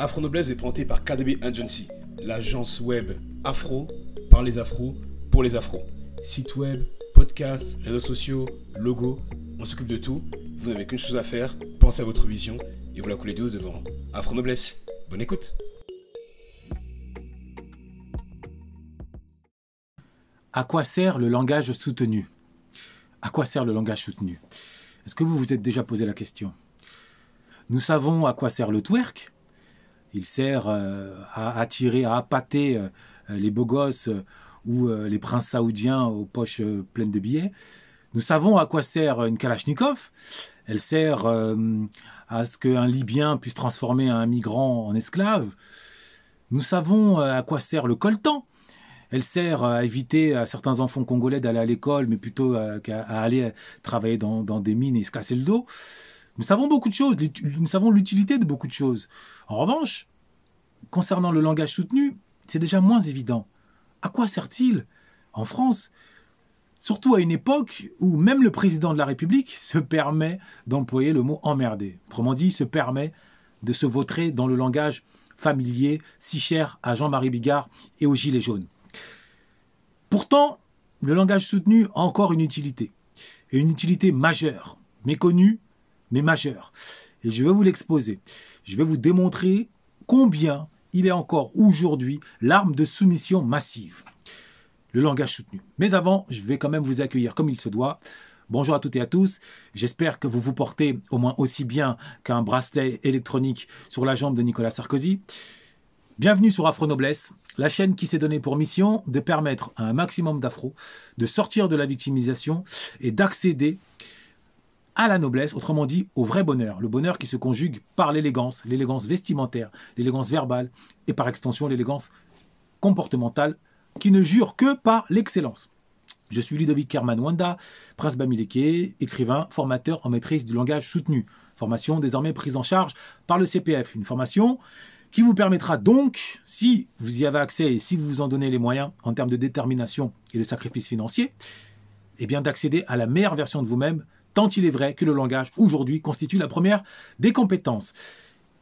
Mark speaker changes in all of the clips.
Speaker 1: Afro Noblesse est présenté par KDB Agency, l'agence web afro par les afros pour les afros. Site web, podcast, réseaux sociaux, logo, on s'occupe de tout. Vous n'avez qu'une chose à faire, pensez à votre vision et vous la coulez douce devant Afro Noblesse. Bonne écoute.
Speaker 2: À quoi sert le langage soutenu? À quoi sert le langage soutenu? Est-ce que vous vous êtes déjà posé la question? Nous savons à quoi sert le twerk? Il sert euh, à attirer, à appâter euh, les beaux gosses euh, ou les princes saoudiens aux poches pleines de billets. Nous savons à quoi sert une Kalachnikov. Elle sert à ce qu'un Libyen puisse transformer un migrant en esclave. Nous savons à quoi sert le coltan. Elle sert à éviter à certains enfants congolais d'aller à l'école, mais plutôt à, aller travailler dans, dans, des mines et se casser le dos. Nous savons beaucoup de choses, nous savons l'utilité de beaucoup de choses. En revanche, concernant le langage soutenu, c'est déjà moins évident. À quoi sert-il? En France Surtout à une époque où même le président de la République se permet d'employer le mot emmerder. Autrement dit, se permet de se vautrer dans le langage familier si cher à Jean-Marie Bigard et aux Gilets jaunes. Pourtant, le langage soutenu a encore une utilité, et une utilité majeure, méconnue, mais majeure. Et je vais vous l'exposer. Je vais vous démontrer combien il est encore aujourd'hui l'arme de soumission massive. Le langage soutenu. Mais avant, je vais quand même vous accueillir comme il se doit. Bonjour à toutes et à tous. J'espère que vous vous portez au moins aussi bien qu'un bracelet électronique sur la jambe de Nicolas Sarkozy. Bienvenue sur Afro Noblesse, la chaîne qui s'est donnée pour mission de permettre à un maximum d'afro de sortir de la victimisation et d'accéder à la noblesse, autrement dit au vrai bonheur, le bonheur qui se conjugue par l'élégance, l'élégance vestimentaire, l'élégance verbale et par extension l'élégance comportementale qui ne jure que par l'excellence. Je suis Ludovic Kerman Wanda, prince Bamileke, écrivain, formateur en maîtrise du langage soutenu. Formation désormais prise en charge par le CPF. Une formation qui vous permettra donc, si vous y avez accès et si vous vous en donnez les moyens en termes de détermination et de sacrifice financier, eh d'accéder à la meilleure version de vous-même tant il est vrai que le langage, aujourd'hui, constitue la première des compétences.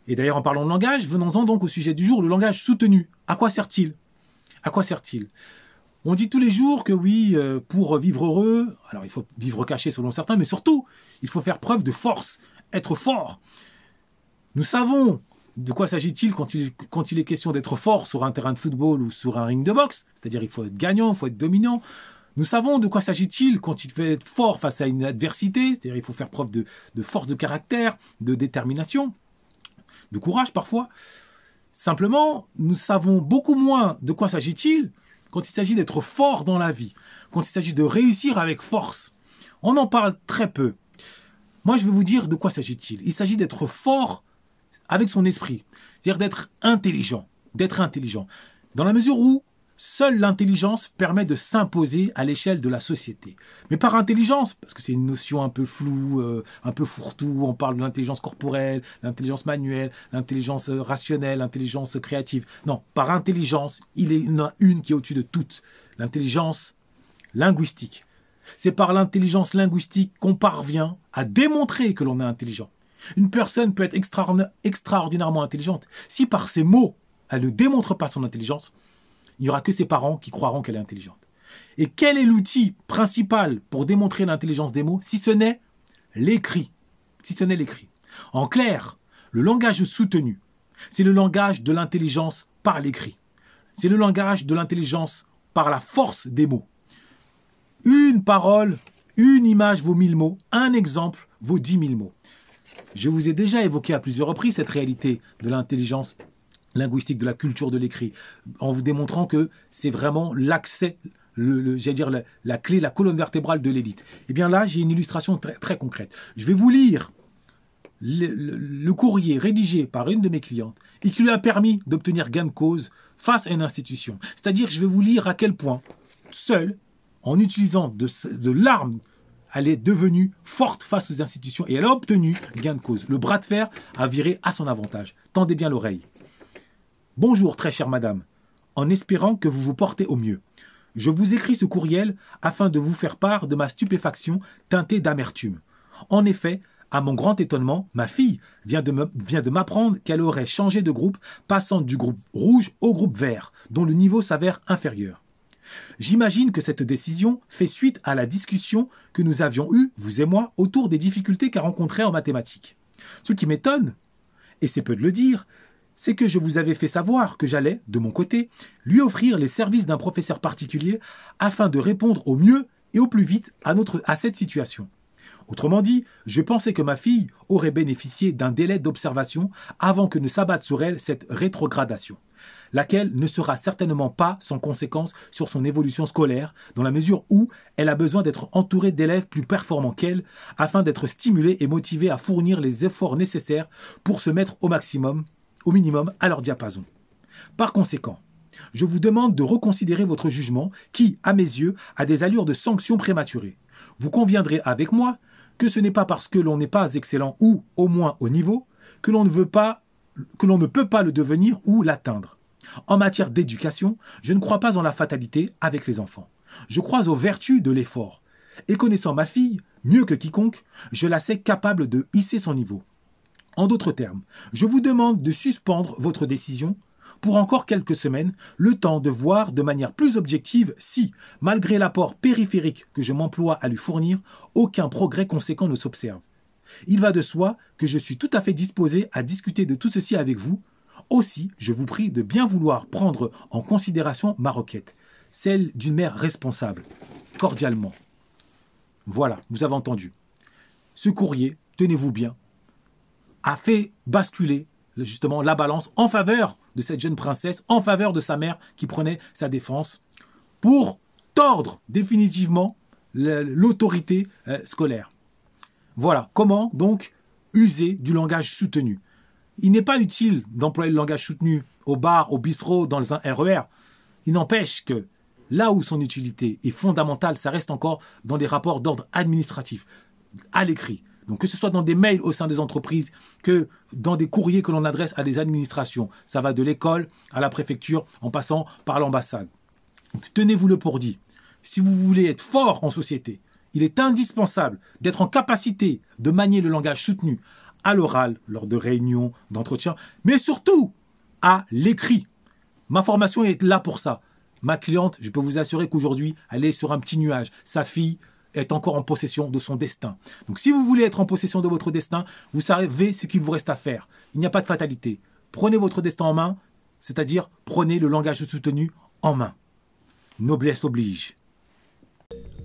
Speaker 2: Et d'ailleurs, en parlant de langage, venons-en donc au sujet du jour, le langage soutenu. À quoi sert-il? À quoi sert-il? On dit tous les jours que oui, euh, pour vivre heureux, alors il faut vivre caché selon certains, mais surtout, il faut faire preuve de force, être fort. Nous savons de quoi s'agit-il quand il, quand il est question d'être fort sur un terrain de football ou sur un ring de boxe C'est-à-dire il faut être gagnant, il faut être dominant, nous savons de quoi s'agit-il quand il fait être fort face à une adversité, c'est-à-dire il faut faire preuve de, force de caractère, de détermination, de courage parfois. Simplement, nous savons beaucoup moins de quoi s'agit-il quand il s'agit d'être fort dans la vie, quand il s'agit de réussir avec force. On en parle très peu. Moi, je vais vous dire de quoi s'agit-il. Il s'agit d'être fort avec son esprit, c'est-à-dire d'être intelligent, d'être intelligent. Dans la mesure où Seule l'intelligence permet de s'imposer à l'échelle de la société. Mais par intelligence, parce que c'est une notion un peu floue, euh, un peu fourre-tout, on parle de l'intelligence corporelle, l'intelligence manuelle, l'intelligence euh, rationnelle, l'intelligence créative. Non, par intelligence, il y en a une qui est au-dessus de toutes, l'intelligence linguistique. C'est par l'intelligence linguistique qu'on parvient à démontrer que l'on est intelligent. Une personne peut être extraordinairement intelligente si par ses mots, elle ne démontre pas son intelligence, il n'y aura que ses parents qui croiront qu'elle est intelligente. Et quel est l'outil principal pour démontrer l'intelligence des mots, si ce n'est l'écrit? Si ce n'est l'écrit. En clair, le langage soutenu, c'est le langage de l'intelligence par l'écrit. C'est le langage de l'intelligence par la force des mots. Une parole, une image vaut mille mots, un exemple vaut dix mille mots. Je vous ai déjà évoqué à plusieurs reprises cette réalité de l'intelligence linguistique, de la culture de l'écrit, en vous démontrant que c'est vraiment l'accès, le, j'allais dire la, clé, la colonne vertébrale de l'élite. Et eh bien là, j'ai une illustration très, très concrète. Je vais vous lire le, courrier rédigé par une de mes clientes et qui lui a permis d'obtenir gain de cause face à une institution. C'est-à-dire, je vais vous lire à quel point, seule, en utilisant de, de l'arme, elle est devenue forte face aux institutions et elle a obtenu gain de cause. Le bras de fer a viré à son avantage. Tendez bien l'oreille. Bonjour, très chère madame, en espérant que vous vous portez au mieux. Je vous écris ce courriel afin de vous faire part de ma stupéfaction teintée d'amertume. En effet, À mon grand étonnement, ma fille vient de m'apprendre qu'elle aurait changé de groupe, passant du groupe rouge au groupe vert, dont le niveau s'avère inférieur. J'imagine que cette décision fait suite à la discussion que nous avions eue, vous et moi, autour des difficultés qu'elle rencontrait en mathématiques. Ce qui m'étonne, et c'est peu de le dire, c'est que je vous avais fait savoir que j'allais, de mon côté, lui offrir les services d'un professeur particulier afin de répondre au mieux et au plus vite à, notre, cette situation. Autrement dit, je pensais que ma fille aurait bénéficié d'un délai d'observation avant que ne s'abatte sur elle cette rétrogradation laquelle ne sera certainement pas sans conséquence sur son évolution scolaire, dans la mesure où elle a besoin d'être entourée d'élèves plus performants qu'elle, afin d'être stimulée et motivée à fournir les efforts nécessaires pour se mettre au maximum, au minimum, à leur diapason. Par conséquent, je vous demande de reconsidérer votre jugement qui, à mes yeux, a des allures de sanction prématurée. Vous conviendrez avec moi que ce n'est pas parce que l'on n'est pas excellent ou au moins au niveau que l'on ne veut pas que l'on ne peut pas le devenir ou l'atteindre. En matière d'éducation, je ne crois pas en la fatalité avec les enfants. Je crois aux vertus de l'effort. Et connaissant ma fille, mieux que quiconque, je la sais capable de hisser son niveau. En d'autres termes, je vous demande de suspendre votre décision pour encore quelques semaines, le temps de voir de manière plus objective si, malgré l'apport périphérique que je m'emploie à lui fournir, aucun progrès conséquent ne s'observe. Il va de soi que je suis tout à fait disposé à discuter de tout ceci avec vous, aussi, je vous prie de bien vouloir prendre en considération ma requête, celle d'une mère responsable, cordialement. Voilà, vous avez entendu. Ce courrier, tenez-vous bien, a fait basculer justement la balance en faveur de cette jeune princesse, en faveur de sa mère qui prenait sa défense pour tordre définitivement l'autorité euh, scolaire. Voilà comment donc user du langage soutenu. Il n'est pas utile d'employer le langage soutenu au bar, au bistrot, dans un RER. E Il n'empêche que là où son utilité est fondamentale, ça reste encore dans des rapports d'ordre administratif, à l'écrit. Donc que ce soit dans des mails au sein des entreprises, que dans des courriers que l'on adresse à des administrations, ça va de l'école à la préfecture en passant par l'ambassade. Donc tenez-vous-le pour dit. Si vous voulez être fort en société, il est indispensable d'être en capacité de manier le langage soutenu à l'oral, lors de réunions, d'entretiens, mais surtout à l'écrit. Ma formation est là pour ça. Ma cliente, je peux vous assurer qu'aujourd'hui, elle est sur un petit nuage. Sa fille est encore en possession de son destin. Donc si vous voulez être en possession de votre destin, vous savez ce qu'il vous reste à faire. Il n'y a pas de fatalité. Prenez votre destin en main, c'est-à-dire prenez le langage soutenu en main. Noblesse oblige.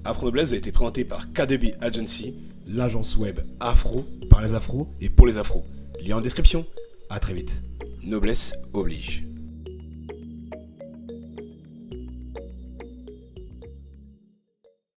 Speaker 1: Afro Noblesse a été présenté par KDB Agency, l'agence web afro par les afros et pour les afros. Lien en description. À très vite. Noblesse oblige.